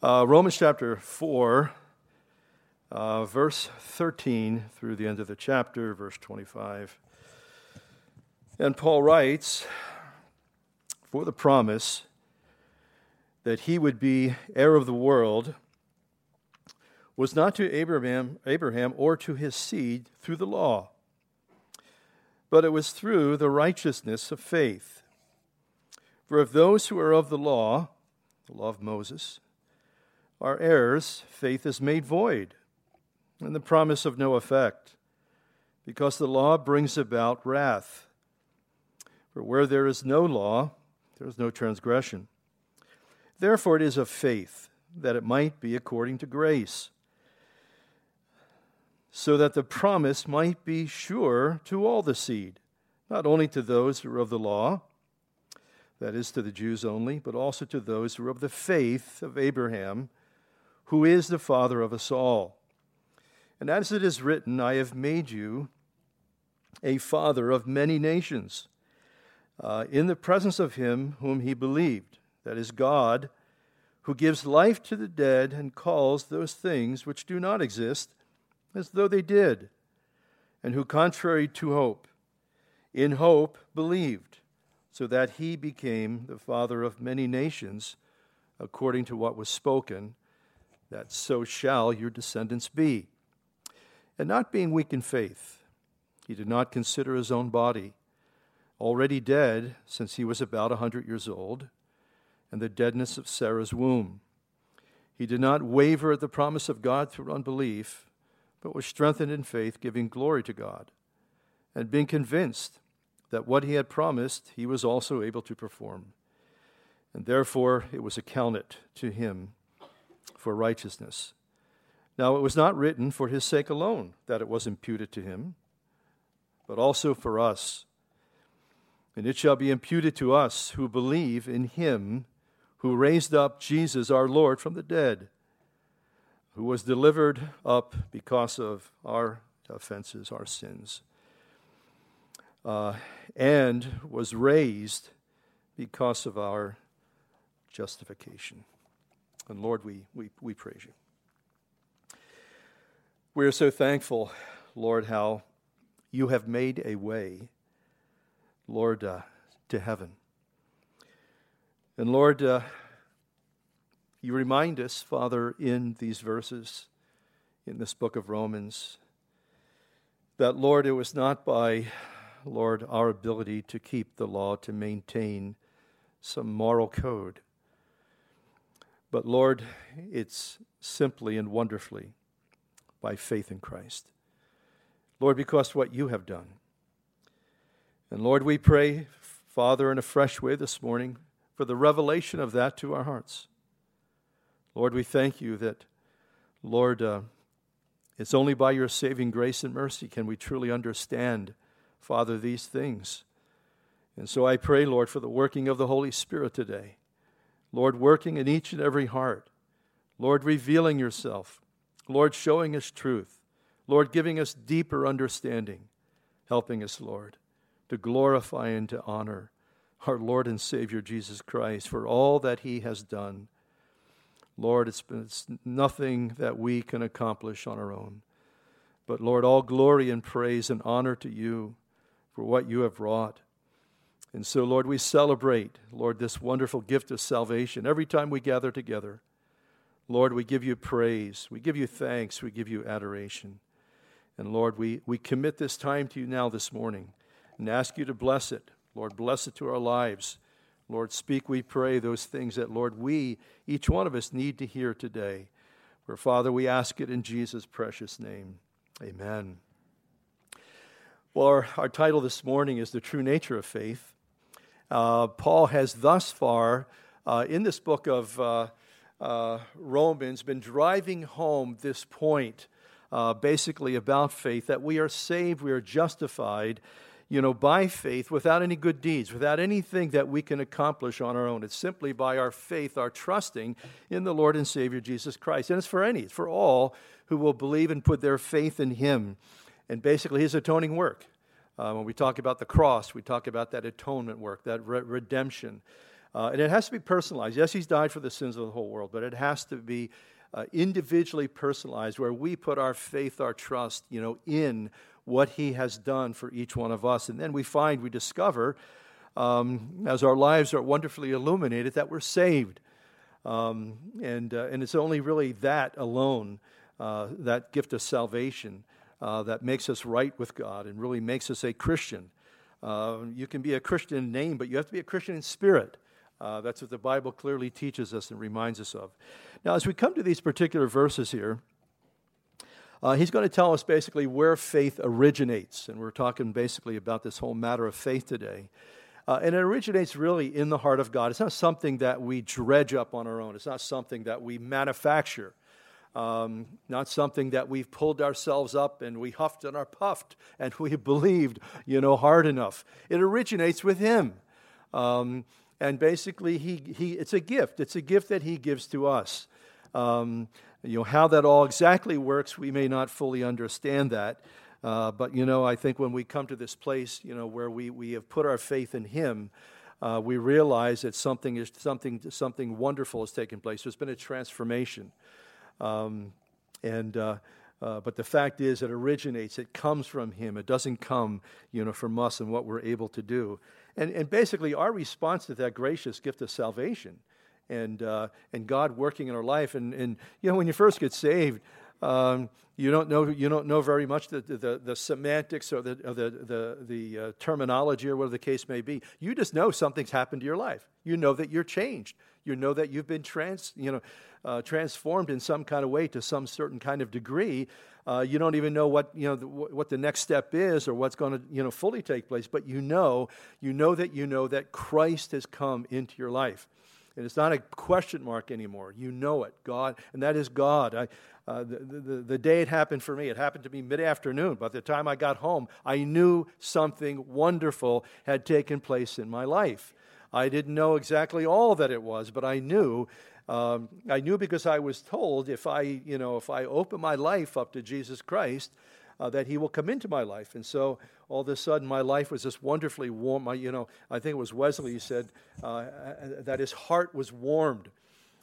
Uh, Romans chapter 4, uh, verse 13 through the end of the chapter, verse 25. And Paul writes, For the promise that he would be heir of the world was not to Abraham, Abraham or to his seed through the law, but it was through the righteousness of faith. For if those who are of the law, the law of Moses, are heirs, faith is made void, and the promise of no effect, because the law brings about wrath. For where there is no law, there is no transgression. Therefore, it is of faith that it might be according to grace so that the promise might be sure to all the seed, not only to those who are of the law, that is, to the Jews only, but also to those who are of the faith of Abraham, who is the father of us all. And as it is written, I have made you a father of many nations, uh, in the presence of him whom he believed, that is, God, who gives life to the dead and calls those things which do not exist as though they did, and who, contrary to hope, in hope believed, so that he became the father of many nations, according to what was spoken, that so shall your descendants be. And not being weak in faith, he did not consider his own body already dead since he was about a hundred years old, and the deadness of Sarah's womb. He did not waver at the promise of God through unbelief but was strengthened in faith, giving glory to God, and being convinced that what he had promised he was also able to perform. And therefore it was accounted to him for righteousness. Now it was not written for his sake alone that it was imputed to him, but also for us. And it shall be imputed to us who believe in him who raised up Jesus our Lord from the dead who was delivered up because of our offenses, our sins, uh, and was raised because of our justification. And Lord, we, we, we praise you. We are so thankful, Lord, how you have made a way, Lord, uh, to heaven. And Lord, uh, you remind us, Father, in these verses, in this book of Romans, that, Lord, it was not by, Lord, our ability to keep the law, to maintain some moral code, but, Lord, it's simply and wonderfully by faith in Christ. Lord, because what you have done. And Lord, we pray, Father, in a fresh way this morning for the revelation of that to our hearts. Lord, we thank you that, Lord, uh, it's only by your saving grace and mercy can we truly understand, Father, these things. And so I pray, Lord, for the working of the Holy Spirit today. Lord, working in each and every heart. Lord, revealing yourself. Lord, showing us truth. Lord, giving us deeper understanding. Helping us, Lord, to glorify and to honor our Lord and Savior Jesus Christ for all that he has done. Lord, it's, been, it's nothing that we can accomplish on our own. But Lord, all glory and praise and honor to you for what you have wrought. And so, Lord, we celebrate, Lord, this wonderful gift of salvation every time we gather together. Lord, we give you praise, we give you thanks, we give you adoration. And Lord, we, we commit this time to you now this morning and ask you to bless it. Lord, bless it to our lives. Lord, speak, we pray, those things that, Lord, we, each one of us, need to hear today. For, Father, we ask it in Jesus' precious name. Amen. Well, our, our title this morning is The True Nature of Faith. Uh, Paul has thus far, uh, in this book of uh, uh Romans, been driving home this point, uh, basically about faith that we are saved, we are justified you know, by faith without any good deeds, without anything that we can accomplish on our own. It's simply by our faith, our trusting in the Lord and Savior Jesus Christ. And it's for any, it's for all who will believe and put their faith in Him and basically His atoning work. Uh, when we talk about the cross, we talk about that atonement work, that re- redemption. Uh, and it has to be personalized. Yes, he's died for the sins of the whole world, but it has to be uh, individually personalized where we put our faith, our trust, you know, in what he has done for each one of us. And then we find, we discover, um, as our lives are wonderfully illuminated, that we're saved. Um, and, uh, and it's only really that alone, uh, that gift of salvation, uh, that makes us right with God and really makes us a Christian. Uh, you can be a Christian in name, but you have to be a Christian in spirit. Uh, that's what the Bible clearly teaches us and reminds us of. Now, as we come to these particular verses here, uh, he's going to tell us basically where faith originates. And we're talking basically about this whole matter of faith today. Uh, and it originates really in the heart of God. It's not something that we dredge up on our own, it's not something that we manufacture. Um, not something that we've pulled ourselves up and we huffed and are puffed and we believed, you know, hard enough. It originates with Him. Um, and basically, he, he, it's a gift. It's a gift that He gives to us. Um, you know, how that all exactly works, we may not fully understand that. Uh, but, you know, I think when we come to this place, you know, where we, we have put our faith in Him, uh, we realize that something, is, something, something wonderful has taken place. There's been a transformation. Um, and, uh, uh, but the fact is, it originates, it comes from Him. It doesn't come, you know, from us and what we're able to do. And, and basically, our response to that gracious gift of salvation and, uh, and God working in our life. And, and, you know, when you first get saved, um, you don't know you don't know very much the, the, the semantics or the or the the, the uh, terminology or whatever the case may be. You just know something's happened to your life. You know that you're changed. You know that you've been trans you know uh, transformed in some kind of way to some certain kind of degree. Uh, you don't even know what you know the, what the next step is or what's going to you know fully take place. But you know you know that you know that Christ has come into your life. And it's not a question mark anymore. You know it, God, and that is God. I, uh, the, the, the day it happened for me, it happened to me mid afternoon. By the time I got home, I knew something wonderful had taken place in my life. I didn't know exactly all that it was, but I knew. Um, I knew because I was told if I, you know, if I open my life up to Jesus Christ, uh, that He will come into my life. And so all of a sudden, my life was just wonderfully warm. I, you know, I think it was Wesley who said uh, that his heart was warmed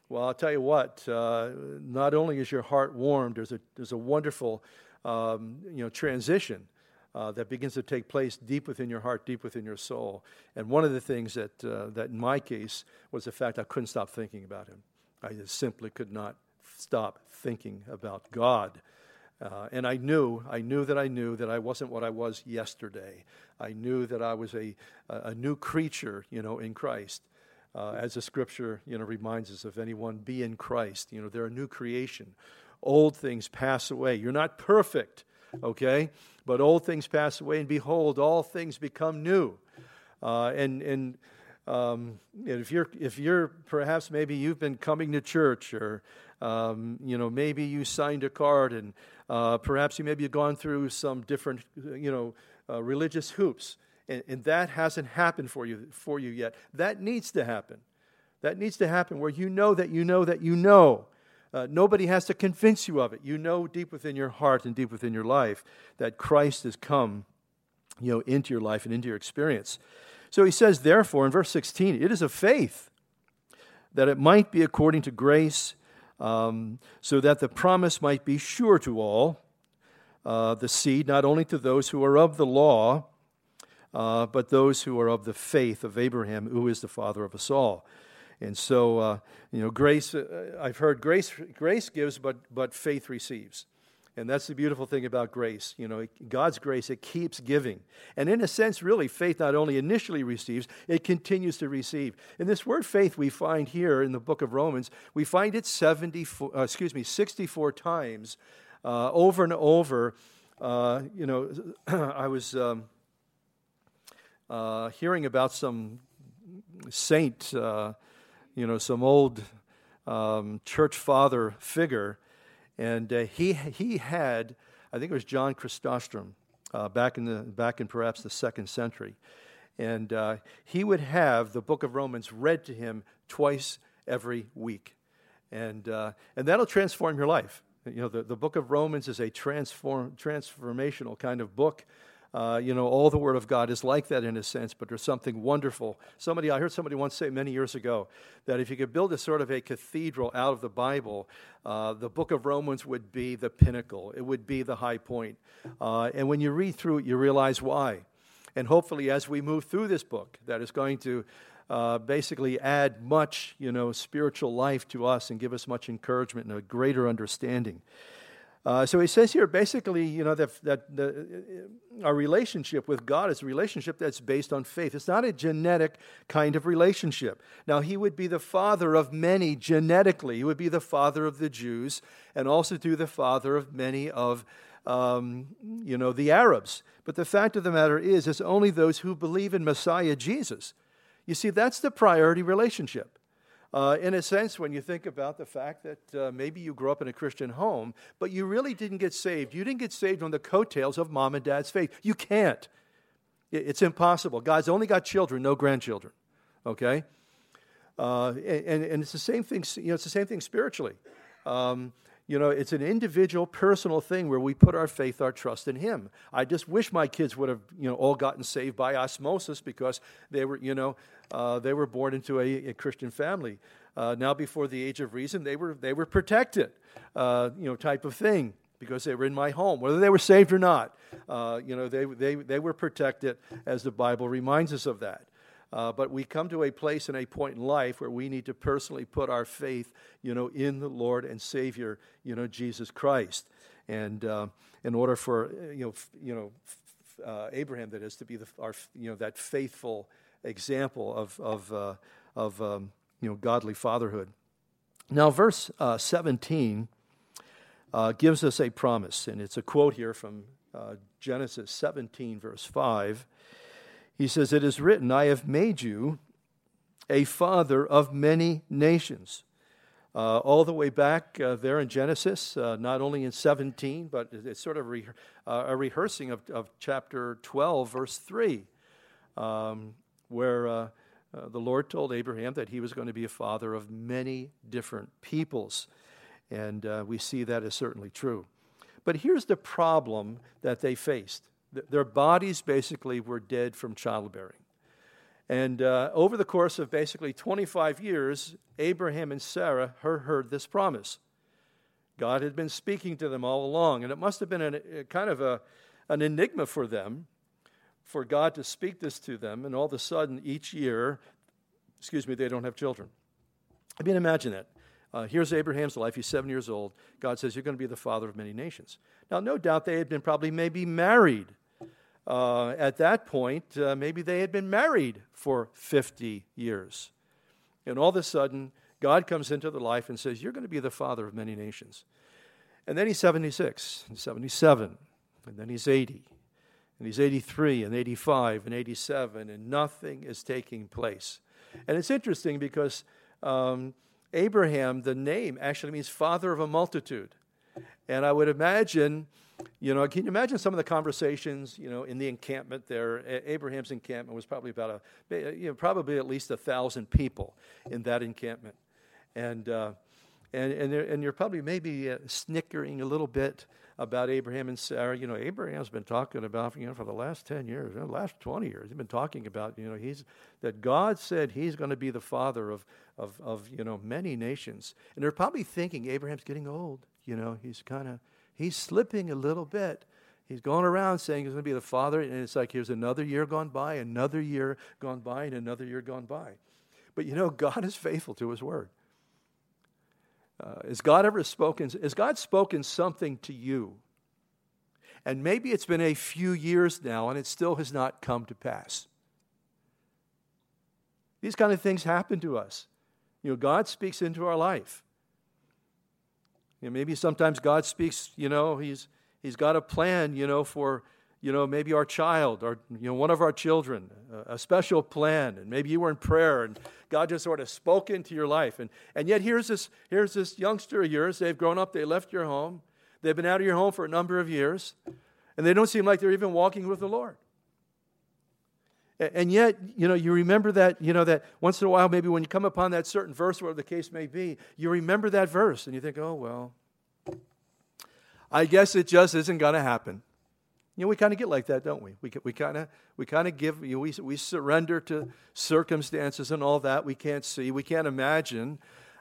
well, I'll tell you what, uh, not only is your heart warmed, there's a, there's a wonderful um, you know, transition uh, that begins to take place deep within your heart, deep within your soul. And one of the things that, uh, that in my case was the fact I couldn't stop thinking about him. I just simply could not stop thinking about God. Uh, and I knew, I knew that I knew that I wasn't what I was yesterday. I knew that I was a, a new creature, you know, in Christ. Uh, as the scripture you know, reminds us, if anyone be in Christ, you know, they're a new creation. Old things pass away. You're not perfect, okay? But old things pass away, and behold, all things become new. Uh, and and um, if you're if you're perhaps maybe you've been coming to church or um, you know maybe you signed a card and uh, perhaps you maybe you've gone through some different you know uh, religious hoops and, and that hasn't happened for you, for you yet. That needs to happen. That needs to happen where you know that you know that you know. Uh, nobody has to convince you of it. You know deep within your heart and deep within your life that Christ has come you know, into your life and into your experience. So he says, therefore, in verse 16, it is of faith that it might be according to grace, um, so that the promise might be sure to all, uh, the seed, not only to those who are of the law, uh, but those who are of the faith of Abraham, who is the father of us all. And so, uh, you know, grace, uh, I've heard grace, grace gives, but, but faith receives. And that's the beautiful thing about grace. You know, God's grace, it keeps giving. And in a sense, really, faith not only initially receives, it continues to receive. In this word faith we find here in the book of Romans, we find it 74, uh, excuse me, 64 times uh, over and over. Uh, you know, I was um, uh, hearing about some saint, uh, you know, some old um, church father figure, and uh, he he had, I think it was John Chrysostom, uh, back in the back in perhaps the second century, and uh, he would have the Book of Romans read to him twice every week, and uh, and that'll transform your life. You know, the, the Book of Romans is a transform transformational kind of book. Uh, you know, all the Word of God is like that in a sense, but there's something wonderful. Somebody, I heard somebody once say many years ago that if you could build a sort of a cathedral out of the Bible, uh, the book of Romans would be the pinnacle. It would be the high point. Uh, and when you read through it, you realize why. And hopefully, as we move through this book, that is going to uh, basically add much, you know, spiritual life to us and give us much encouragement and a greater understanding. Uh, so he says here basically, you know, that, that the, our relationship with God is a relationship that's based on faith. It's not a genetic kind of relationship. Now, he would be the father of many genetically. He would be the father of the Jews and also to the father of many of, um, you know, the Arabs. But the fact of the matter is, it's only those who believe in Messiah Jesus. You see, that's the priority relationship. Uh, in a sense, when you think about the fact that uh, maybe you grew up in a Christian home, but you really didn't get saved. You didn't get saved on the coattails of mom and dad's faith. You can't. It's impossible. God's only got children, no grandchildren. Okay? Uh, and, and it's the same thing, you know, it's the same thing spiritually. Um, you know, it's an individual, personal thing where we put our faith, our trust in Him. I just wish my kids would have, you know, all gotten saved by osmosis because they were, you know, uh, they were born into a, a Christian family. Uh, now, before the age of reason, they were they were protected, uh, you know, type of thing because they were in my home, whether they were saved or not. Uh, you know, they they they were protected, as the Bible reminds us of that. Uh, but we come to a place and a point in life where we need to personally put our faith, you know, in the Lord and Savior, you know, Jesus Christ. And uh, in order for, you know, f- you know, f- uh, Abraham, that is, to be the, our, you know, that faithful example of, of, uh, of um, you know, godly fatherhood. Now, verse uh, 17 uh, gives us a promise, and it's a quote here from Genesis 17, verse 5. He says, It is written, I have made you a father of many nations. Uh, all the way back uh, there in Genesis, uh, not only in 17, but it's sort of re- uh, a rehearsing of, of, chapter 12, verse 3, um, where uh, uh, the Lord told Abraham that he was going to be a father of many different peoples. And we see that is certainly true. But here's the problem that they faced their bodies basically were dead from childbearing. And uh, over the course of basically 25 years, Abraham and Sarah heard, heard, this promise. God had been speaking to them all along, and it must have been an, a kind of a, an enigma for them, for God to speak this to them, and all of a sudden, each year, excuse me, they don't have children. I mean, imagine that. Uh, here's Abraham's life. He's seven years old. God says, You're going to be the father of many nations. Now, no doubt they had been probably maybe married uh, at that point, uh, maybe they had been married for 50 years. And all of a sudden, God comes into their life and says, You're going to be the father of many nations. And then he's 76, and 77, and then he's 80, and he's 83, and 85, and 87, and nothing is taking place. And it's interesting because um, Abraham, the name, actually means father of a multitude. And I would imagine you know, can you imagine some of the conversations, you know, in the encampment there? Abraham's encampment was probably about a, you know, probably at least a thousand people in that encampment. And, uh, and, and, and you're probably maybe uh, snickering a little bit about Abraham and Sarah. You know, Abraham's been talking about, you know, for the last 10 years, the last 20 years, he's been talking about, you know, he's, that God said he's going to be the father of, of, of, you know, many nations. And they're probably thinking Abraham's getting old. You know, he's kind of, he's slipping a little bit. He's going around saying he's going to be the father, and it's like here's another year gone by, another year gone by, and another year gone by. But you know, God is faithful to his word. Uh, has God ever spoken? Has God spoken something to you? And maybe it's been a few years now and it still has not come to pass. These kind of things happen to us. You know, God speaks into our life. You know, maybe sometimes God speaks, you know, he's, he's got a plan, you know, for, you know, maybe our child or, you know, one of our children, a, a special plan. And maybe you were in prayer and God just sort of spoke into your life. And, and yet here's this, here's this youngster of yours. They've grown up. They left your home. They've been out of your home for a number of years. And they don't seem like they're even walking with the Lord. And yet, you know, you remember that, you know, that once in a while, maybe when you come upon that certain verse, whatever the case may be, you remember that verse and you think, oh, well, I guess it just isn't going to happen. You know, we kind of get like that, don't we? We, we kind of we kind of give, you know, we, we surrender to circumstances and all that we can't see, we can't imagine,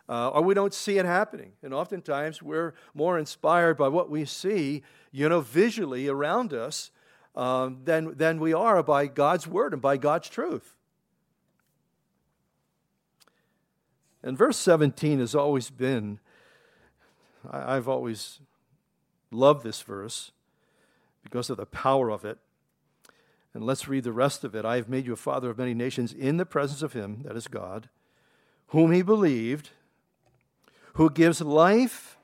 uh, or we don't see it happening. And oftentimes we're more inspired by what we see, you know, visually around us um, than, than we are by God's word and by God's truth. And verse 17 has always been, I, I've always loved this verse because of the power of it. And let's read the rest of it. I have made you a father of many nations in the presence of him, that is God, whom he believed, who gives life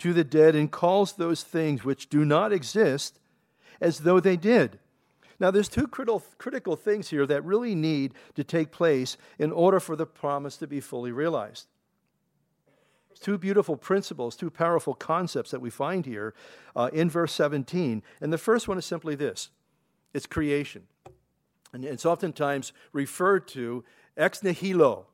to the dead and calls those things which do not exist as though they did. Now, there's two critical, things here that really need to take place in order for the promise to be fully realized. Two beautiful principles, two powerful concepts that we find here uh, in verse 17. And the first one is simply this it's creation. And it's oftentimes referred to ex nihilo,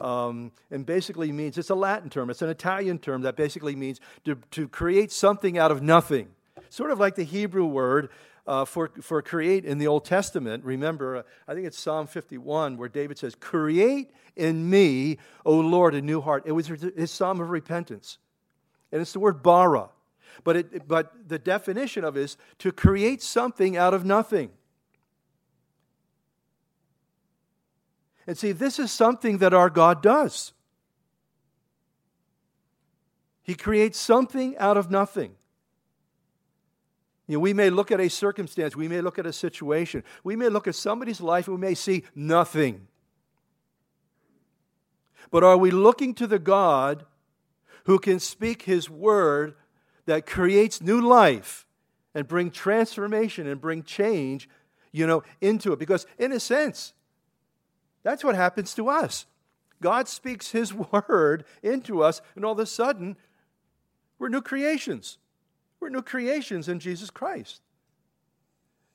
um, and basically means it's a Latin term, it's an Italian term that basically means to, to create something out of nothing. Sort of like the Hebrew word uh, for, for create in the Old Testament. Remember, uh, I think it's Psalm 51 where David says, Create in me, O Lord, a new heart. It was his psalm of repentance. And it's the word bara. But, it, but the definition of it is to create something out of nothing. And see, this is something that our God does. He creates something out of nothing. You know, we may look at a circumstance, we may look at a situation, we may look at somebody's life and we may see nothing. But are we looking to the God who can speak his word that creates new life and bring transformation and bring change, you know, into it? Because in a sense, that's what happens to us. God speaks his word into us, and all of a sudden, we're new creations. We're new creations in Jesus Christ.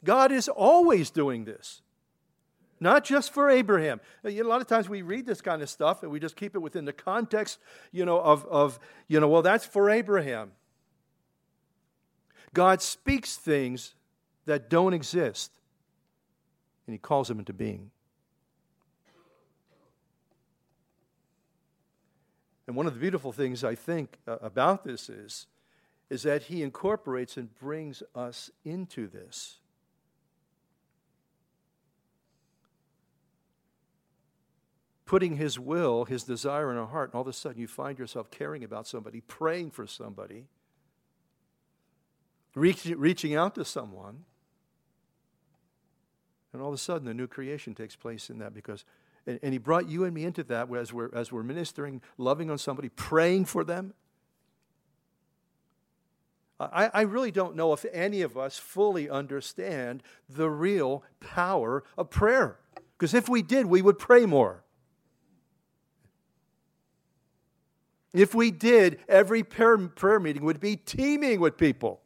God is always doing this, not just for Abraham. A lot of times we read this kind of stuff and we just keep it within the context, you know, of, of you know, well, that's for Abraham. God speaks things that don't exist, and He calls them into being. And one of the beautiful things I think about this is is that he incorporates and brings us into this. Putting his will, his desire in our heart, and all of a sudden you find yourself caring about somebody, praying for somebody, reach, reaching out to someone. And all of a sudden, a new creation takes place in that because, and, and he brought you and me into that as we're, as we're ministering, loving on somebody, praying for them. I, I really don't know if any of us fully understand the real power of prayer. Because if we did, we would pray more. If we did, every prayer, prayer meeting would be teeming with people.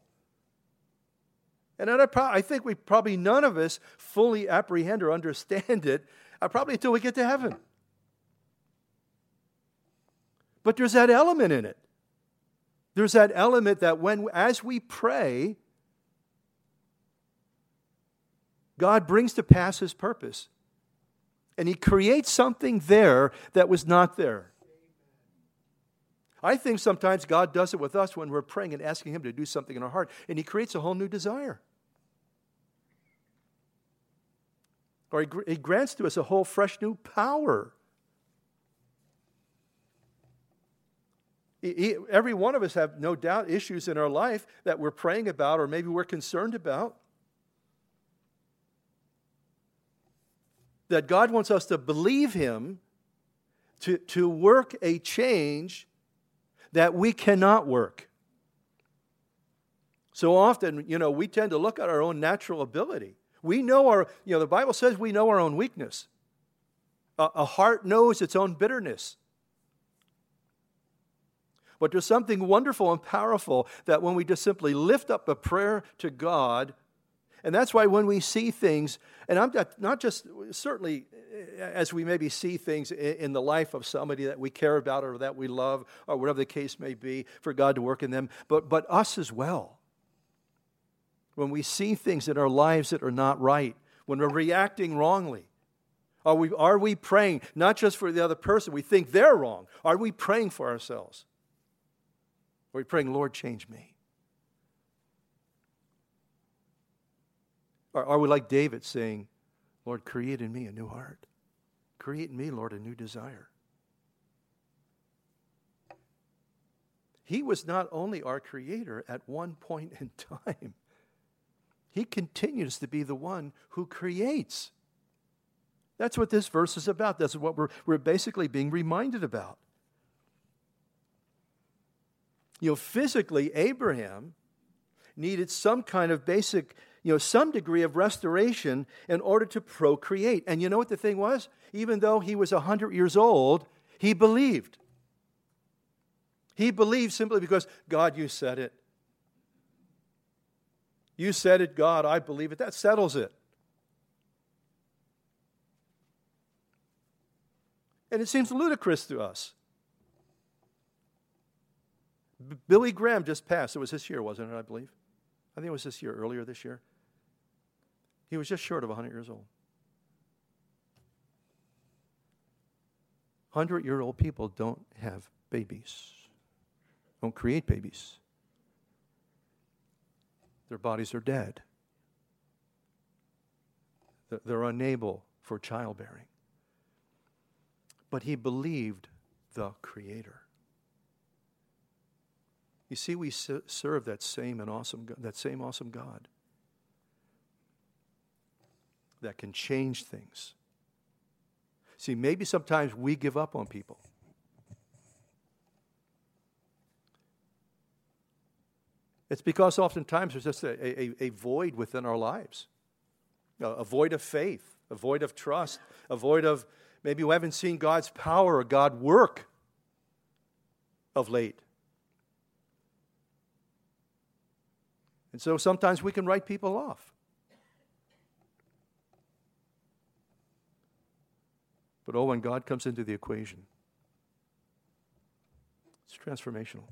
And I think we probably none of us fully apprehend or understand it, uh, probably until we get to heaven. But there's that element in it. There's that element that when, as we pray, God brings to pass his purpose. And he creates something there that was not there. I think sometimes God does it with us when we're praying and asking him to do something in our heart, and he creates a whole new desire. Or he, grants to us a whole fresh new power. Every one of us have no doubt issues in our life that we're praying about or maybe we're concerned about. That God wants us to believe Him to, to work a change that we cannot work. So often, you know, we tend to look at our own natural ability. We know our, you know, the Bible says we know our own weakness. A, a heart knows its own bitterness. But there's something wonderful and powerful that when we just simply lift up a prayer to God, and that's why when we see things, and I'm not just certainly eh, as we maybe see things in the life of somebody that we care about or that we love or whatever the case may be, for God to work in them, but, but us as well. when we see things in our lives that are not right, when we're reacting wrongly? Are we, are we praying not just for the other person? We think they're wrong. Are we praying for ourselves? Are we praying, Lord, change me? Or are we like David saying, Lord, create in me a new heart? Create in me, Lord, a new desire. He was not only our creator at one point in time, he continues to be the one who creates. That's what this verse is about. That's what we're, we're basically being reminded about. You know, physically, Abraham needed some kind of basic, you know, some degree of restoration in order to procreate. And you know what the thing was? Even though he was 100 years old, he believed. He believed simply because, God, you said it. You said it, God, I believe it. That settles it. And it seems ludicrous to us. B- Billy Graham just passed. It was this year, wasn't it, I believe? I think it was this year, earlier this year. He was just short of 100 years old. 100 year old people don't have babies, don't create babies. Their bodies are dead, they're unable for childbearing but he believed the Creator. You see, we serve that same and awesome, that same awesome God that can change things. See, maybe sometimes we give up on people. It's because oftentimes there's just a, a, a void within our lives a void of faith, a void of trust, a void of Maybe we haven't seen God's power or God work of late. And so sometimes we can write people off. But oh, when God comes into the equation, it's transformational,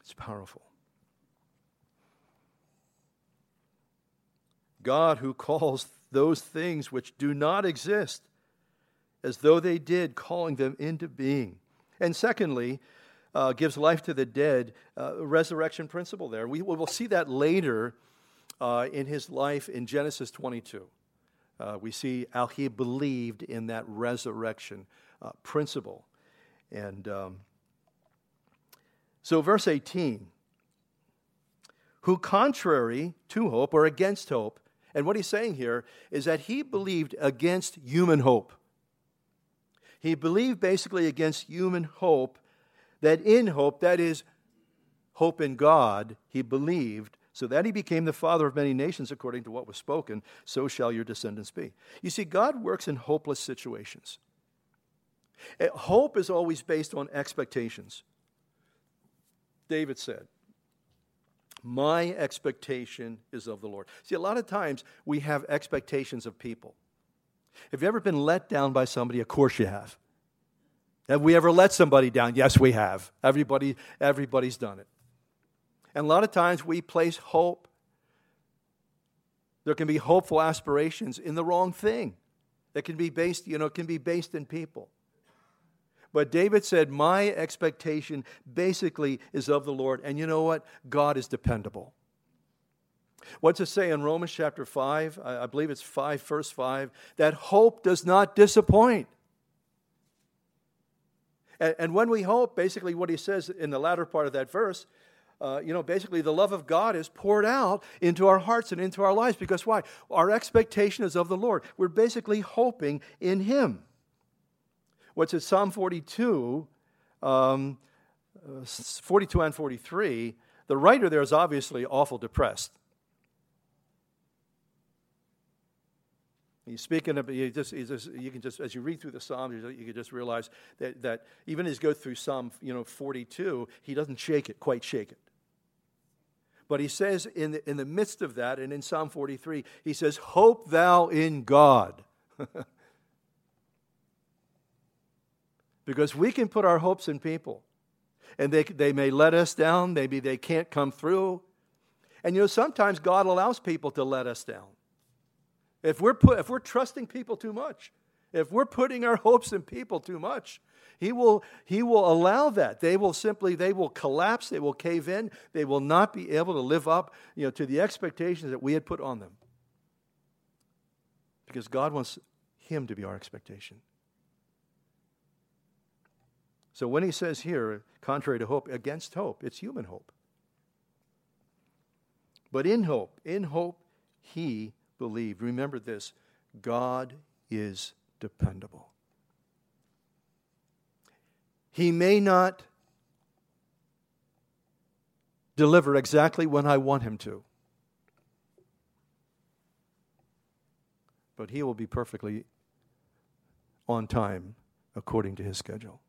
it's powerful. God, who calls those things which do not exist as though they did, calling them into being. And secondly, uh, gives life to the dead, uh, resurrection principle there. We will see that later uh, in his life in Genesis 22. Uh, we see how he believed in that resurrection uh, principle. And um, so, verse 18 who, contrary to hope or against hope, and what he's saying here is that he believed against human hope. He believed basically against human hope that in hope, that is, hope in God, he believed, so that he became the father of many nations according to what was spoken, so shall your descendants be. You see, God works in hopeless situations. Eh, hope is always based on expectations. David said, My expectation is of the Lord. See, a lot of times we have expectations of people. Have you ever been let down by somebody? Of course you have. Have we ever let somebody down? Yes, we have. Everybody, everybody's done it. And a lot of times we place hope. There can be hopeful aspirations in the wrong thing. That can be based, you know, can be based in people. But David said, My expectation basically is of the Lord. And you know what? God is dependable. What's it say in Romans chapter 5? I believe it's 5, verse 5, that hope does not disappoint. And, and when we hope, basically what he says in the latter part of that verse, uh, you know, basically the love of God is poured out into our hearts and into our lives because why? Our expectation is of the Lord. We're basically hoping in Him. What's it, Psalm 42, um, uh, 42 and 43, the writer there is obviously awful depressed. He's speaking of, you, just, just, you can just, as you read through the Psalms, you can just realize that, that even as you go through Psalm you know, 42, he doesn't shake it, quite shake it. But he says in the, in the midst of that, and in Psalm 43, he says, Hope thou in God. because we can put our hopes in people, and they, they may let us down, maybe they can't come through. And you know, sometimes God allows people to let us down. If we're, put, if we're trusting people too much, if we're putting our hopes in people too much, he will, he will allow that. They will simply, they will collapse, they will cave in, they will not be able to live up you know, to the expectations that we had put on them. Because God wants him to be our expectation. So when he says here, contrary to hope, against hope, it's human hope. But in hope, in hope, he believed. Remember this God is dependable. He may not deliver exactly when I want him to, but he will be perfectly on time according to his schedule.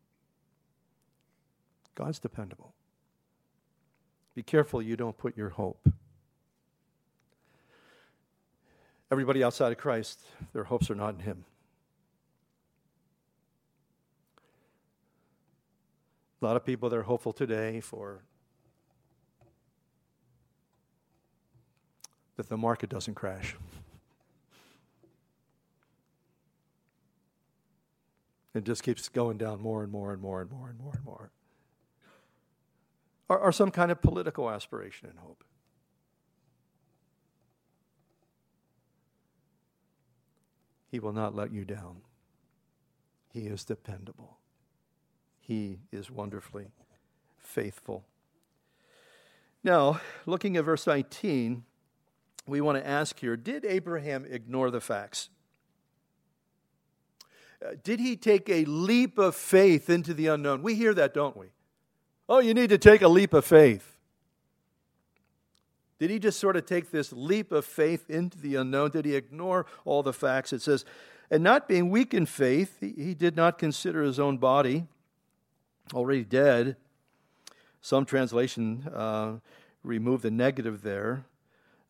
God's dependable. Be careful you don't put your hope. Everybody outside of Christ, their hopes are not in Him. A lot of people, they're hopeful today for that the market doesn't crash. It just keeps going down more and more and more and more and more and more or, or some kind of political aspiration and hope. He will not let you down. He is dependable. He is wonderfully faithful. Now, looking at verse 19, we want to ask here Did Abraham ignore the facts? Uh, did he take a leap of faith into the unknown? We hear that, don't we? Oh, you need to take a leap of faith. Did he just sort of take this leap of faith into the unknown? Did he ignore all the facts? It says, and not being weak in faith, he, he did not consider his own body already dead. Some translation uh, remove the negative there.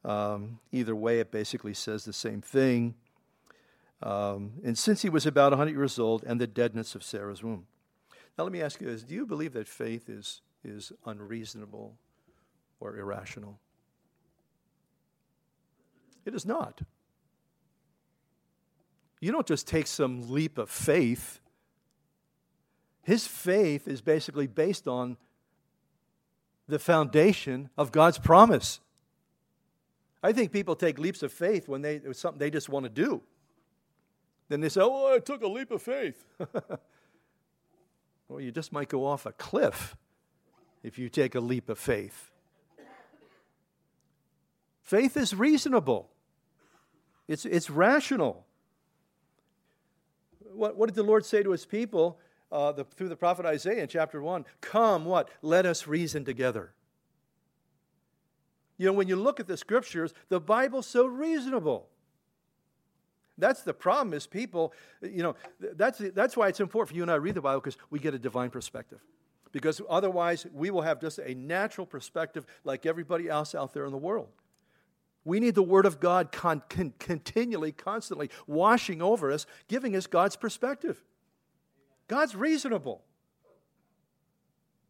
Um, either way, it basically says the same thing. Um, and since he was about 100 years old, and the deadness of Sarah's womb. Now, let me ask you this Do you believe that faith is, is unreasonable or irrational? It is not. You don't just take some leap of faith. His faith is basically based on the foundation of God's promise. I think people take leaps of faith when they, it's something they just want to do. Then they say, Oh, I took a leap of faith. Well, you just might go off a cliff if you take a leap of faith. Faith is reasonable, it's, it's rational. What, what did the Lord say to his people uh, the, through the prophet Isaiah in chapter 1? Come, what? Let us reason together. You know, when you look at the scriptures, the Bible's so reasonable. That's the problem is people, you know, that's, that's why it's important for you and I read the Bible because we get a divine perspective. Because otherwise, we will have just a natural perspective like everybody else out there in the world. We need the Word of God con- con- continually, constantly washing over us, giving us God's perspective. God's reasonable.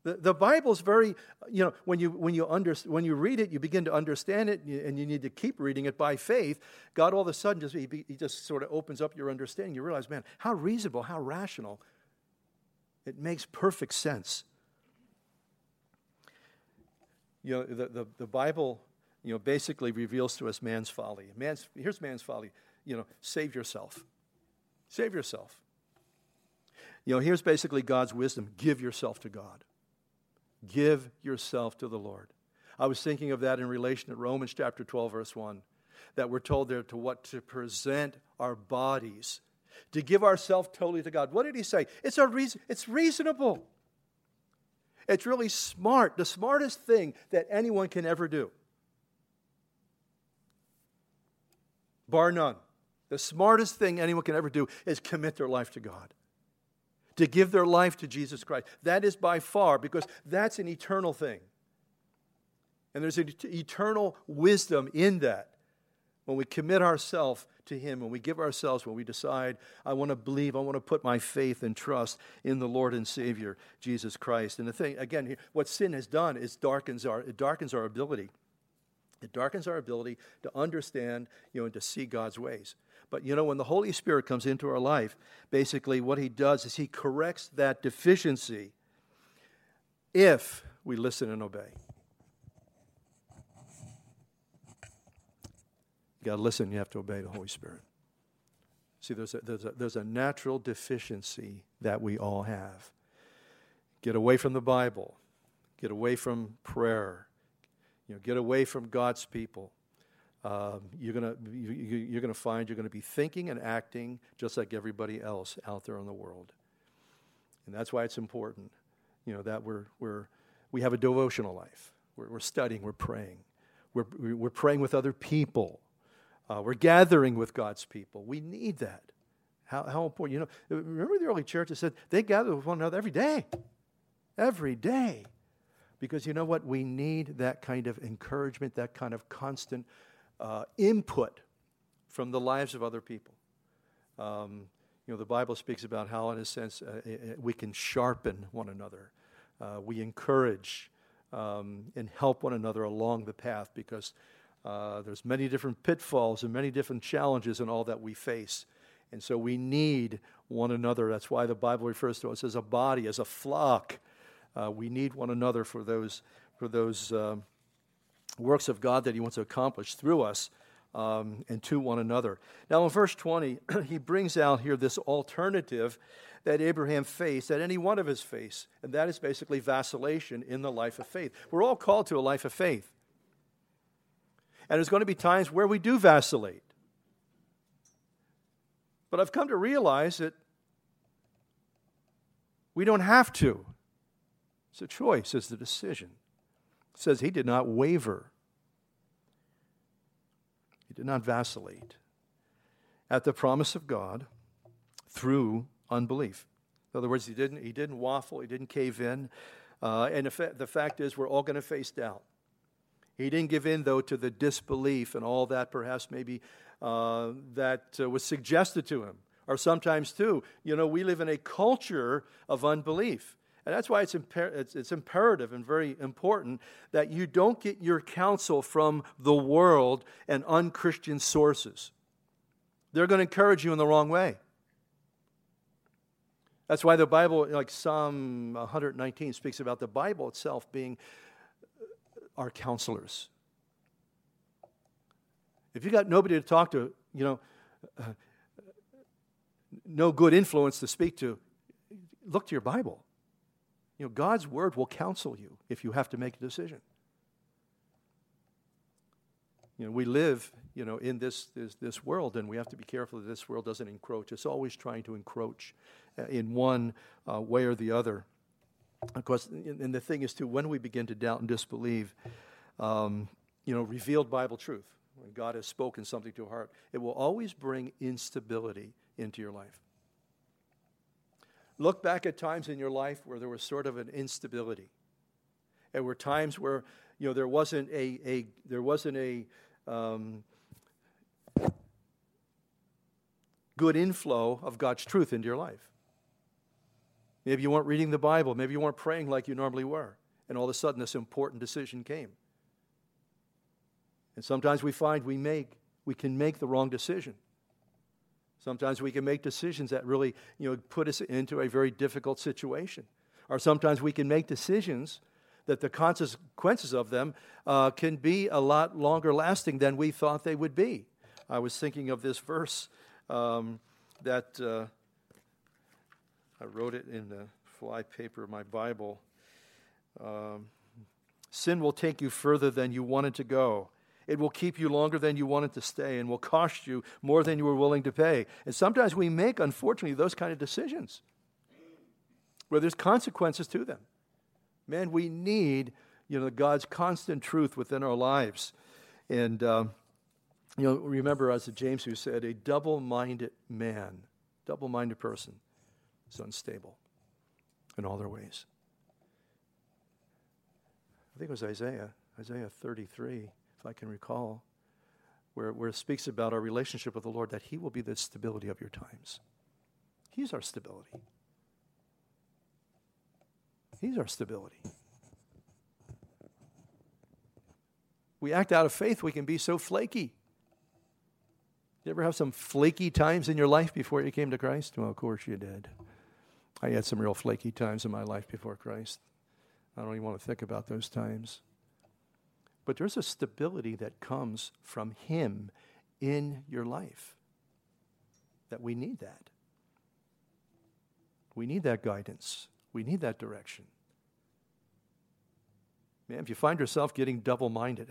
The, the Bible's very, you know, when you, when, you under, when you read it, you begin to understand it, and you need to keep reading it by faith. God all of a sudden just, he, he just sort of opens up your understanding. You realize, man, how reasonable, how rational. It makes perfect sense. You know, the, the, the Bible, you know, basically reveals to us man's folly. Man's, here's man's folly. You know, save yourself. Save yourself. You know, here's basically God's wisdom give yourself to God. Give yourself to the Lord. I was thinking of that in relation to Romans chapter 12, verse 1, that we're told there to what? To present our bodies, to give ourselves totally to God. What did he say? It's, a reason, it's reasonable. It's really smart, the smartest thing that anyone can ever do. Bar none. The smartest thing anyone can ever do is commit their life to God to give their life to Jesus Christ. That is by far, because that's an eternal thing. And there's an eternal wisdom in that. When we commit ourselves to Him, when we give ourselves, when we decide, I want to believe, I want to put my faith and trust in the Lord and Savior, Jesus Christ. And the thing, again, what sin has done is darkens our, it darkens our ability It darkens our ability to understand, you know, and to see God's ways. But you know, when the Holy Spirit comes into our life, basically what he does is he corrects that deficiency if we listen and obey. You got to listen, you have to obey the Holy Spirit. See, there's a, there's, a, there's a natural deficiency that we all have. Get away from the Bible, get away from prayer, you know, get away from God's people. Um, you're going you, you're going to find you're going to be thinking and acting just like everybody else out there in the world. And that's why it's important, you know, that we're, we're, we have a devotional life. We're, we're studying, we're praying. We're, we're praying with other people. Uh, we're gathering with God's people. We need that. How, how important. You know, remember the early church that said they gathered with one another every day. Every day. Because you know what? We need that kind of encouragement, that kind of constant uh, input from the lives of other people. Um, you know, the Bible speaks about how, in a sense, uh, we can sharpen one another. Uh, we encourage um, and help one another along the path because uh, there's many different pitfalls and many different challenges in all that we face. And so we need one another. That's why the Bible refers to us as a body, as a flock. Uh, we need one another for those, for those um, works of God that He wants to accomplish through us um, and to one another. Now, in verse 20, he brings out here this alternative that Abraham faced, that any one of us face, and that is basically vacillation in the life of faith. We're all called to a life of faith. And there's going to be times where we do vacillate. But I've come to realize that we don't have to. It's a choice, it's the decision. It says he did not waver, he did not vacillate at the promise of God through unbelief. In other words, he didn't, he didn't waffle, he didn't cave in. Uh, and the, fact is, we're all going to face doubt. He didn't give in, though, to the disbelief and all that perhaps maybe uh, that uh, was suggested to him. Or sometimes, too, you know, we live in a culture of unbelief. And that's why it's, imper- it's, it's, imperative and very important that you don't get your counsel from the world and unchristian sources. They're going to encourage you in the wrong way. That's why the Bible, like Psalm 119, speaks about the Bible itself being our counselors. If you got nobody to talk to, you know, uh, no good influence to speak to, look to your Bible. You know, God's word will counsel you if you have to make a decision. You know, we live, you know, in this, this, this world, and we have to be careful that this world doesn't encroach. It's always trying to encroach uh, in one uh, way or the other. Of course, and the thing is, too, when we begin to doubt and disbelieve, um, you know, revealed Bible truth, when God has spoken something to a heart, it will always bring instability into your life. Look back at times in your life where there was sort of an instability. There were times where, you know, there wasn't a, a there wasn't a um, good inflow of God's truth into your life. Maybe you weren't reading the Bible. Maybe you weren't praying like you normally were. And all of a sudden, this important decision came. And sometimes we find we make, we can make the wrong decision. Sometimes we can make decisions that really, you know, put us into a very difficult situation. Or sometimes we can make decisions that the consequences of them uh, can be a lot longer lasting than we thought they would be. I was thinking of this verse um, that. Uh, I wrote it in the fly paper of my Bible. Um, Sin will take you further than you wanted to go. It will keep you longer than you wanted to stay and will cost you more than you were willing to pay. And sometimes we make, unfortunately, those kind of decisions where there's consequences to them. Man, we need, you know, God's constant truth within our lives. And, um, you know, remember, as James who said, a double minded man, double minded person is unstable in all their ways. I think it was Isaiah, Isaiah 33, if I can recall, where, where it speaks about our relationship with the Lord, that He will be the stability of your times. He's our stability. He's our stability. we act out of faith, we can be so flaky. You ever have some flaky times in your life before you came to Christ? Well, of course you did. I had some real flaky times in my life before Christ. I don't even want to think about those times. But there's a stability that comes from Him in your life that we need that. We need that guidance. We need that direction. Man, if you find yourself getting double minded,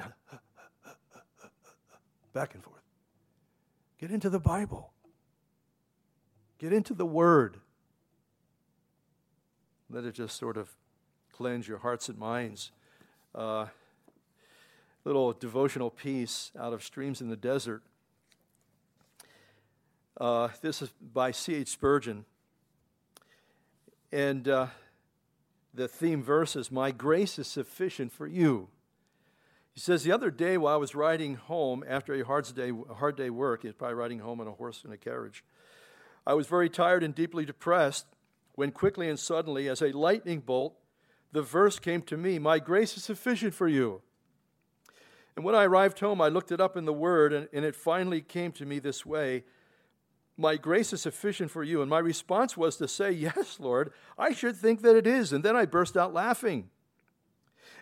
back and forth, get into the Bible, get into the Word. Let it just sort of cleanse your hearts and minds. Uh, little devotional piece out of Streams in the Desert. Uh, this is by C.H. Spurgeon. And uh, the theme verse is My grace is sufficient for you. He says, The other day while I was riding home after a hard day, hard day work, he's probably riding home on a horse and a carriage, I was very tired and deeply depressed when quickly and suddenly, as a lightning bolt, the verse came to me My grace is sufficient for you. And when I arrived home, I looked it up in the Word, and, and it finally came to me this way My grace is sufficient for you. And my response was to say, Yes, Lord, I should think that it is. And then I burst out laughing.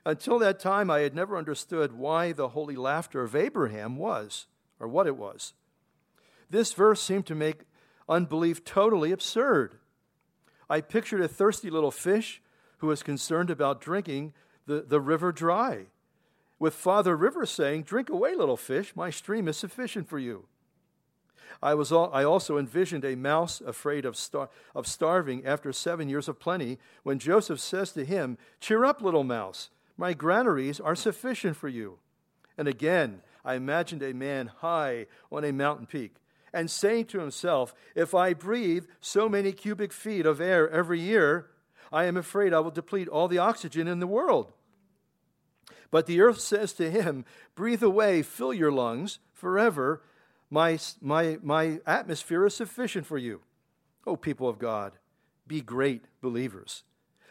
Until that time, I had never understood why the holy laughter of Abraham was, or what it was. This verse seemed to make unbelief totally absurd. I pictured a thirsty little fish who was concerned about drinking the, the river dry, with Father River saying, Drink away, little fish, my stream is sufficient for you. I, was all, I also envisioned a mouse afraid of, star, of starving after seven years of plenty when Joseph says to him, Cheer up, little mouse, my granaries are sufficient for you. And again, I imagined a man high on a mountain peak and saying to himself, If I breathe so many cubic feet of air every year, I am afraid I will deplete all the oxygen in the world. But the earth says to him, Breathe away, fill your lungs forever. My, my, my atmosphere is sufficient for you. O people of God, be great believers.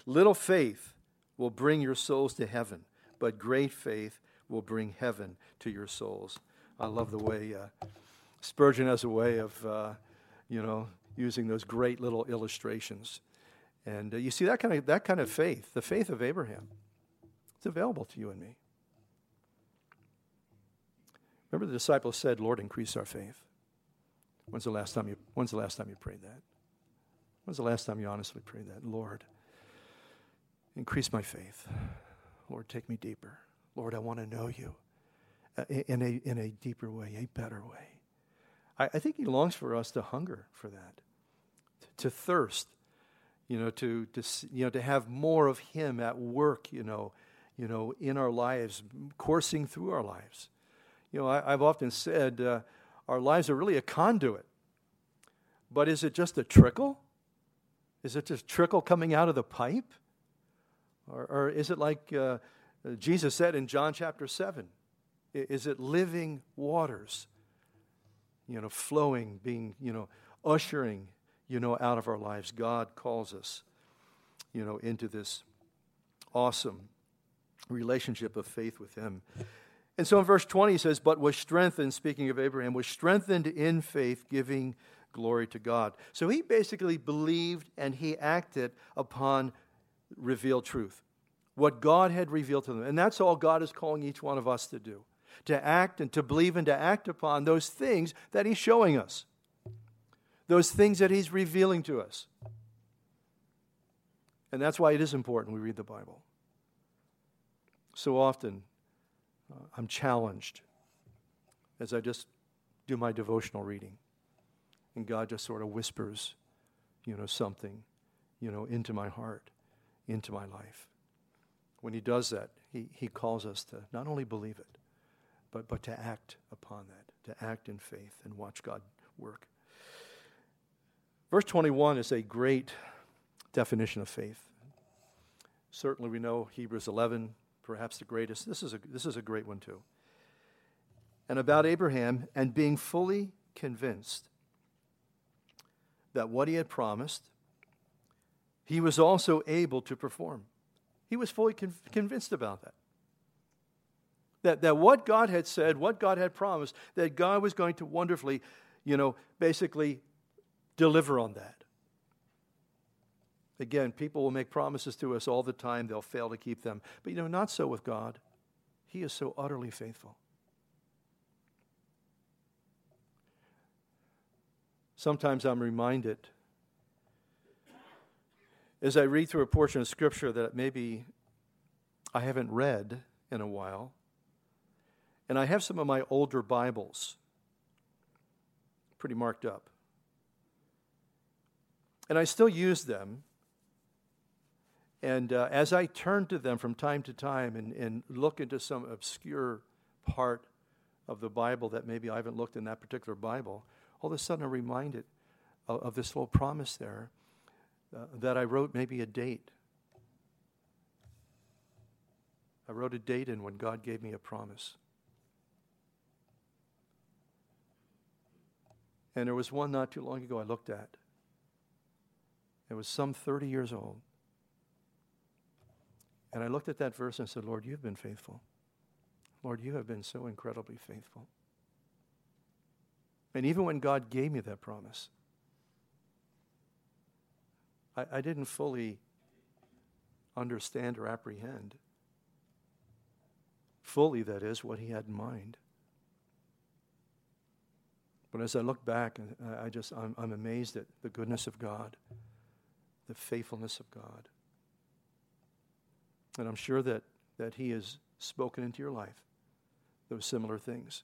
Little faith will bring your souls to heaven, but great faith will bring heaven to your souls. I love the way uh, Spurgeon has a way of, uh, you know, using those great little illustrations. And uh, you see that kind of that kind of faith, the faith of Abraham, it's available to you and me. Remember the disciples said, "Lord, increase our faith." When's the last time you When's the last time you prayed that? When's the last time you honestly prayed that? Lord, increase my faith. Lord, take me deeper. Lord, I want to know you uh, in a in a deeper way, a better way. I, I think He longs for us to hunger for that, to thirst you know, to, to, you know, to have more of Him at work, you know, you know, in our lives, coursing through our lives. You know, I, have often said uh, our lives are really a conduit. But is it just a trickle? Is it just trickle coming out of the pipe? Or, or is it like uh, Jesus said in John chapter 7? Is it living waters, you know, flowing, being, you know, ushering you know, out of our lives. God calls us, you know, into this awesome relationship of faith with Him. And so in verse 20, he says, But was strengthened, speaking of Abraham, was strengthened in faith, giving glory to God. So he basically believed and he acted upon revealed truth, what God had revealed to them. And that's all God is calling each one of us to do to act and to believe and to act upon those things that he's showing us those things that He's revealing to us. And that's why it is important we read the Bible. So often, uh, I'm challenged as I just do my devotional reading. And God just sort of whispers, you know, something, you know, into my heart, into my life. When He does that, He, he calls us to not only believe it, but, but to act upon that, to act in faith and watch God work. Verse 21 is a great definition of faith. Certainly, we know Hebrews 11, perhaps the greatest. This is a, this is a great one, too. And about Abraham, and being fully convinced that what he had promised, he was also able to perform. He was fully con- convinced about that. That, that what God had said, what God had promised, that God was going to wonderfully, you know, basically deliver on that. Again, people will make promises to us all the time, they'll fail to keep them. But you know, not so with God. He is so utterly faithful. Sometimes I'm reminded as I read through a portion of Scripture that maybe I haven't read in a while, and I have some of my older Bibles pretty marked up. And I still use them. And uh, as I turn to them from time to time and, and look into some obscure part of the Bible that maybe I haven't looked in that particular Bible, all of a sudden I'm reminded of, of this little promise there uh, that I wrote maybe a date. I wrote a date in when God gave me a promise. And there was one not too long ago I looked at. It was some 30 years old. And I looked at that verse and said, Lord, you've been faithful. Lord, you have been so incredibly faithful. And even when God gave me that promise, I, I didn't fully understand or apprehend fully, that is, what he had in mind. But as I look back, I just, I'm, I'm amazed at the goodness of God, the faithfulness of God. And I'm sure that, that He has spoken into your life those similar things.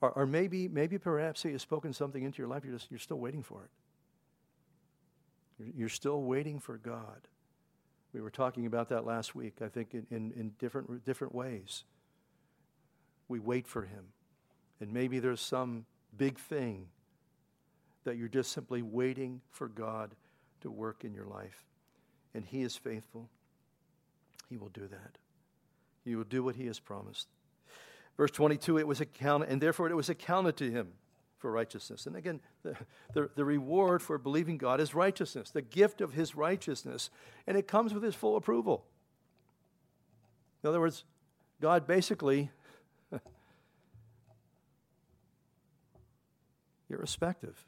Or, or maybe, maybe perhaps He has spoken something into your life, you're, just, you're still waiting for it. You're, you're still waiting for God. We were talking about that last week, I think, in, in, in different, different ways. We wait for Him. And maybe there's some big thing that you're just simply waiting for God to work in your life. And He is faithful. He will do that. He will do what He has promised. Verse 22 it was accounted, and therefore it was accounted to Him for righteousness. And again, the, the, the, reward for believing God is righteousness, the gift of His righteousness, and it comes with His full approval. In other words, God basically irrespective.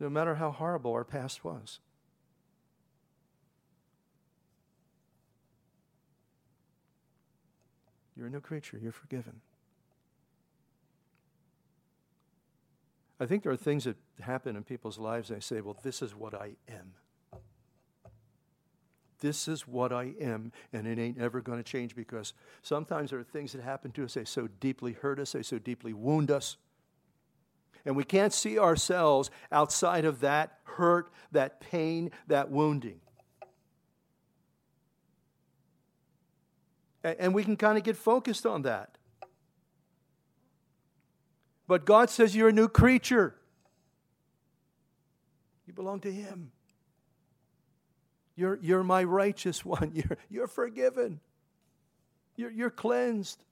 No matter how horrible our past was. You're a new creature. You're forgiven. I think there are things that happen in people's lives, and they say, Well, this is what I am. This is what I am, and it ain't ever going to change because sometimes there are things that happen to us, they so deeply hurt us, they so deeply wound us. And we can't see ourselves outside of that hurt, that pain, that wounding. And we can kind of get focused on that. But God says you're a new creature. You belong to Him. You're, you're my righteous one. You're, you're forgiven. You're, you're cleansed.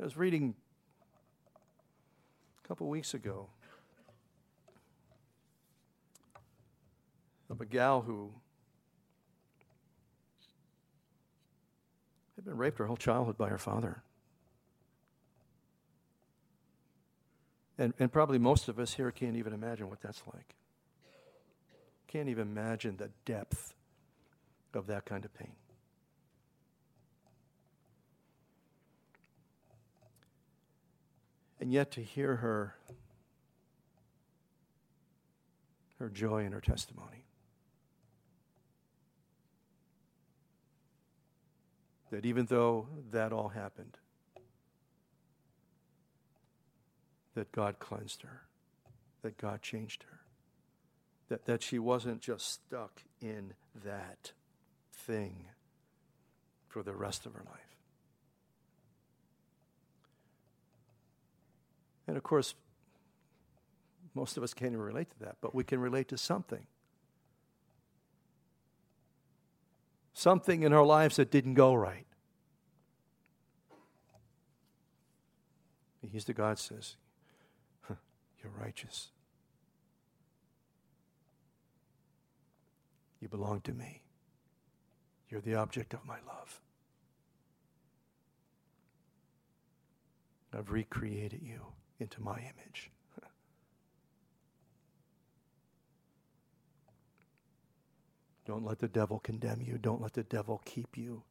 I was reading a couple weeks ago of a gal who had been raped her whole childhood by her father. And, and probably most of us here can't even imagine what that's like. Can't even imagine the depth of that kind of pain. And yet to hear her, her joy and her testimony. That even though that all happened, that God cleansed her, that God changed her, that, that she wasn't just stuck in that thing for the rest of her life. And of course, most of us can't even relate to that, but we can relate to something. Something in our lives that didn't go right. He's the God says, you're righteous. You belong to me. You're the object of my love. I've recreated you into my image. Don't let the devil condemn you. Don't let the devil keep you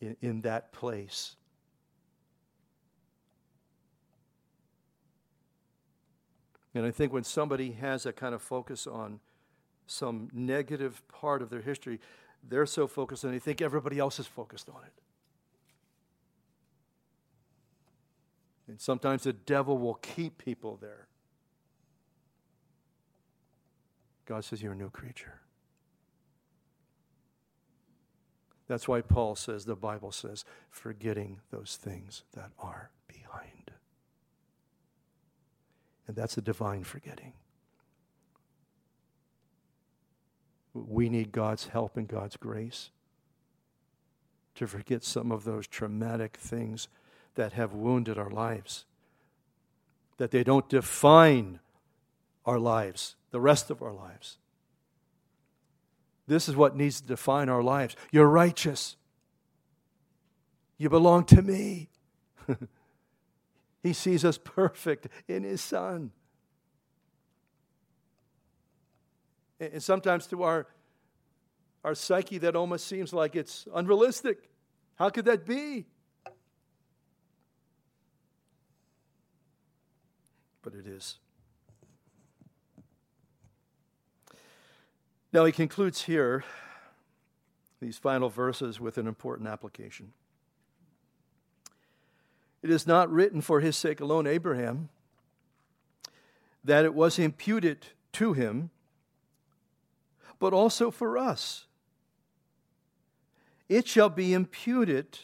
in, in that place. And I think when somebody has a kind of focus on some negative part of their history, they're so focused and they think everybody else is focused on it. And sometimes the devil will keep people there. God says, You're a new creature. That's why Paul says, the Bible says, forgetting those things that are behind. And that's a divine forgetting. We need God's help and God's grace to forget some of those traumatic things that have wounded our lives, that they don't define our lives, the rest of our lives. This is what needs to define our lives. You're righteous. You belong to me. he sees us perfect in His Son. And sometimes to our, our psyche, that almost seems like it's unrealistic. How could that be? But it is. Now, he concludes here these final verses with an important application. It is not written for his sake alone, Abraham, that it was imputed to him, but also for us. It shall be imputed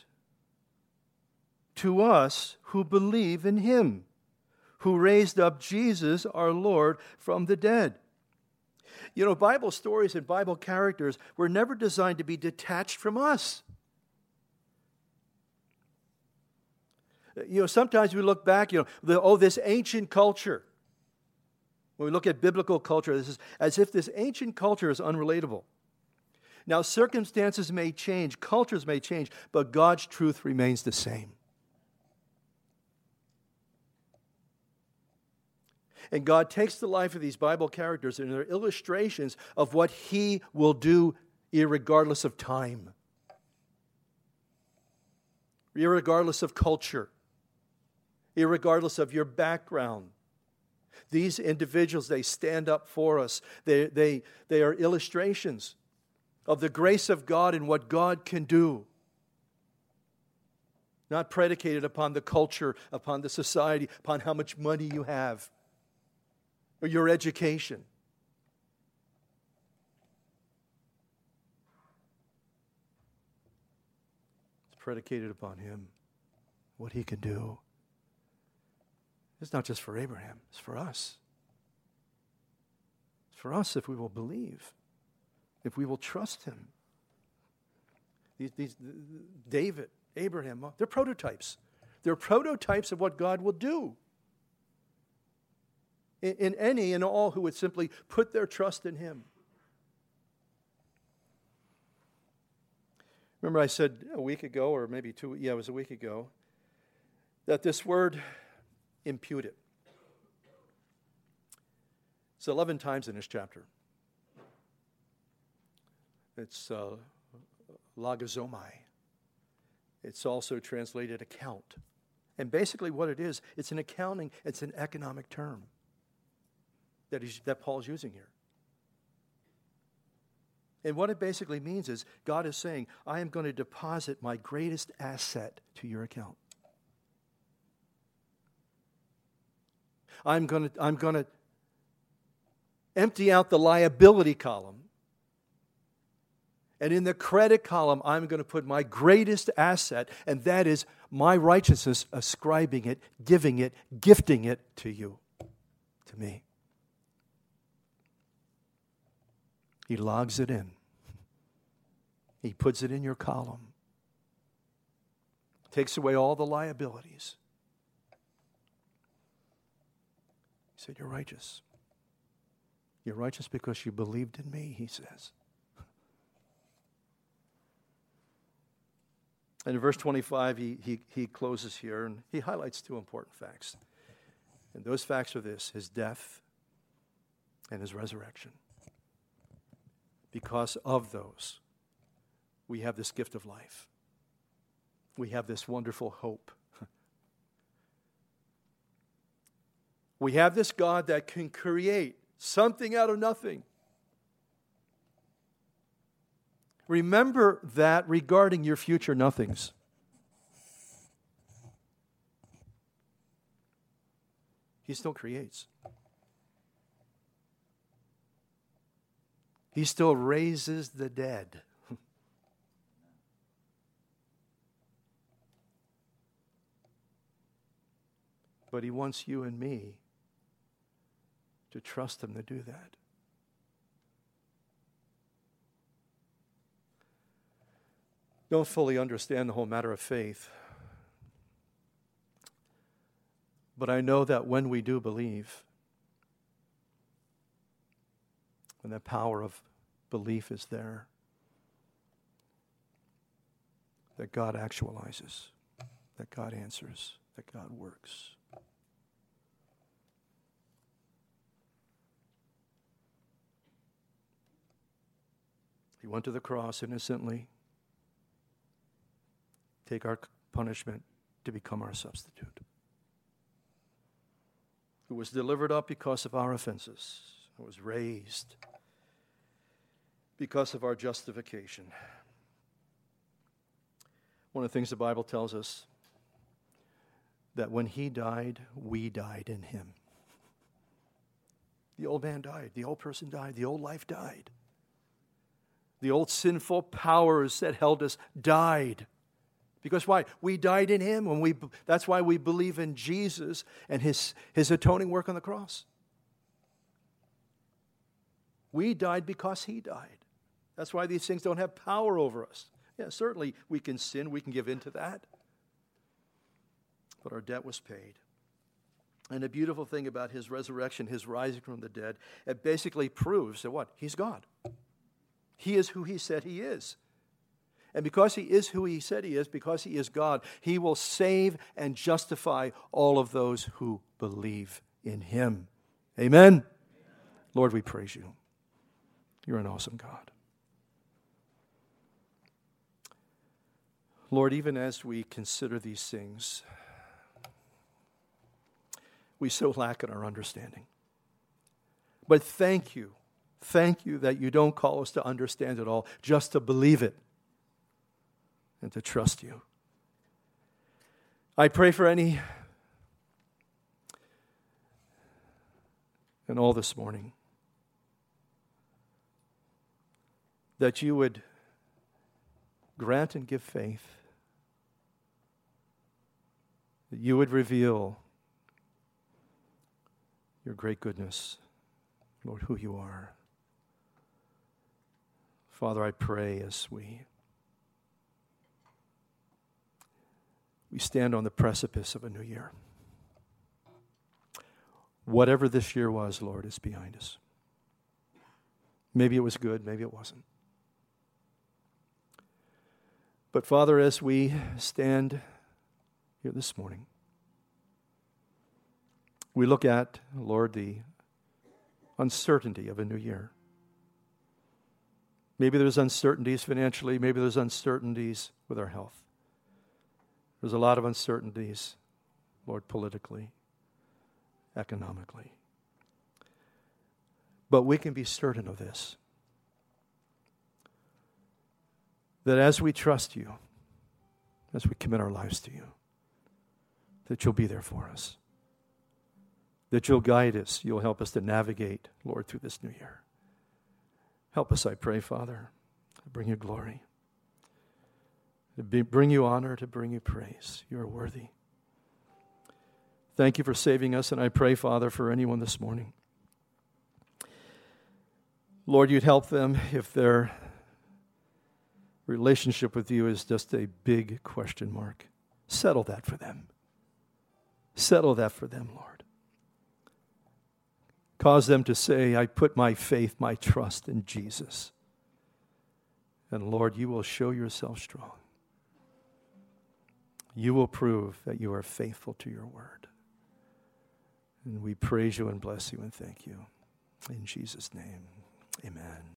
to us who believe in him, who raised up Jesus our Lord from the dead you know, Bible stories and Bible characters were never designed to be detached from us. You know, sometimes we look back, you know, the, oh, this ancient culture. When we look at biblical culture, this is as if this ancient culture is unrelatable. Now, circumstances may change, cultures may change, but God's truth remains the same. And God takes the life of these Bible characters and their illustrations of what He will do, regardless of time, regardless of culture, regardless of your background. These individuals, they stand up for us. They, they, they are illustrations of the grace of God and what God can do. Not predicated upon the culture, upon the society, upon how much money you have or your education. It's predicated upon Him, what He can do. It's not just for Abraham, it's for us. It's for us if we will believe, if we will trust Him. These, these, David, Abraham, uh, they're prototypes. They're prototypes of what God will do in, any and all who would simply put their trust in Him. Remember, I said a week ago, or maybe two, yeah, it was a week ago, that this word imputed. It's 11 times in this chapter. It's uh, logizomai. It's also translated account. And basically, what it is, it's an accounting, it's an economic term that, he's, that Paul's using here. And what it basically means is God is saying, I am going to deposit my greatest asset to your account. I'm going to, I'm going to empty out the liability column. And in the credit column, I'm going to put my greatest asset, and that is my righteousness, ascribing it, giving it, gifting it to you, to me. He logs it in. He puts it in your column. Takes away all the liabilities. He said, You're righteous. You're righteous because you believed in me, he says. And in verse 25, he, he, he closes here and he highlights two important facts. And those facts are this his death and his resurrection. Because of those, we have this gift of life. We have this wonderful hope. we have this God that can create something out of nothing. Remember that regarding your future nothings. He still creates. He still raises the dead. but He wants you and me to trust Him to do that. Don't fully understand the whole matter of faith. But I know that when we do believe, when the power of belief is there, that God actualizes, that God answers, that God works. He went to the cross innocently, take our punishment to become our substitute. Who was delivered up because of our offenses, who was raised because of our justification. One of the things the Bible tells us that when he died, we died in him. The old man died, the old person died, the old life died. The old sinful powers that held us died. Because why? We died in him. When we, that's why we believe in Jesus and his, his atoning work on the cross. We died because he died. That's why these things don't have power over us. Yeah, certainly we can sin, we can give in to that. But our debt was paid. And the beautiful thing about his resurrection, his rising from the dead, it basically proves that what? He's God. He is who he said he is. And because he is who he said he is, because he is God, he will save and justify all of those who believe in him. Amen. Amen. Lord, we praise you. You're an awesome God. Lord, even as we consider these things, we so lack in our understanding. But thank you, thank you that you don't call us to understand it all, just to believe it and to trust you. I pray for any and all this morning that you would grant and give faith that you would reveal your great goodness, Lord, who you are. Father, I pray as we we stand on the precipice of a new year. Whatever this year was, Lord, is behind us. Maybe it was good, maybe it wasn't. But Father, as we stand here this morning. We look at, Lord, the uncertainty of a new year. Maybe there's uncertainties financially, maybe there's uncertainties with our health. There's a lot of uncertainties, Lord, politically, economically. But we can be certain of this that as we trust you, as we commit our lives to you, that you'll be there for us, that you'll guide us, you'll help us to navigate, Lord, through this new year. Help us, I pray, Father, to bring you glory, to be, bring you honor, to bring you praise. You are worthy. Thank you for saving us, and I pray, Father, for anyone this morning. Lord, you'd help them if their relationship with you is just a big question mark. Settle that for them. Settle that for them, Lord. Cause them to say, I put my faith, my trust in Jesus. And Lord, you will show yourself strong. You will prove that you are faithful to your word. And we praise you and bless you and thank you. In Jesus' name, amen.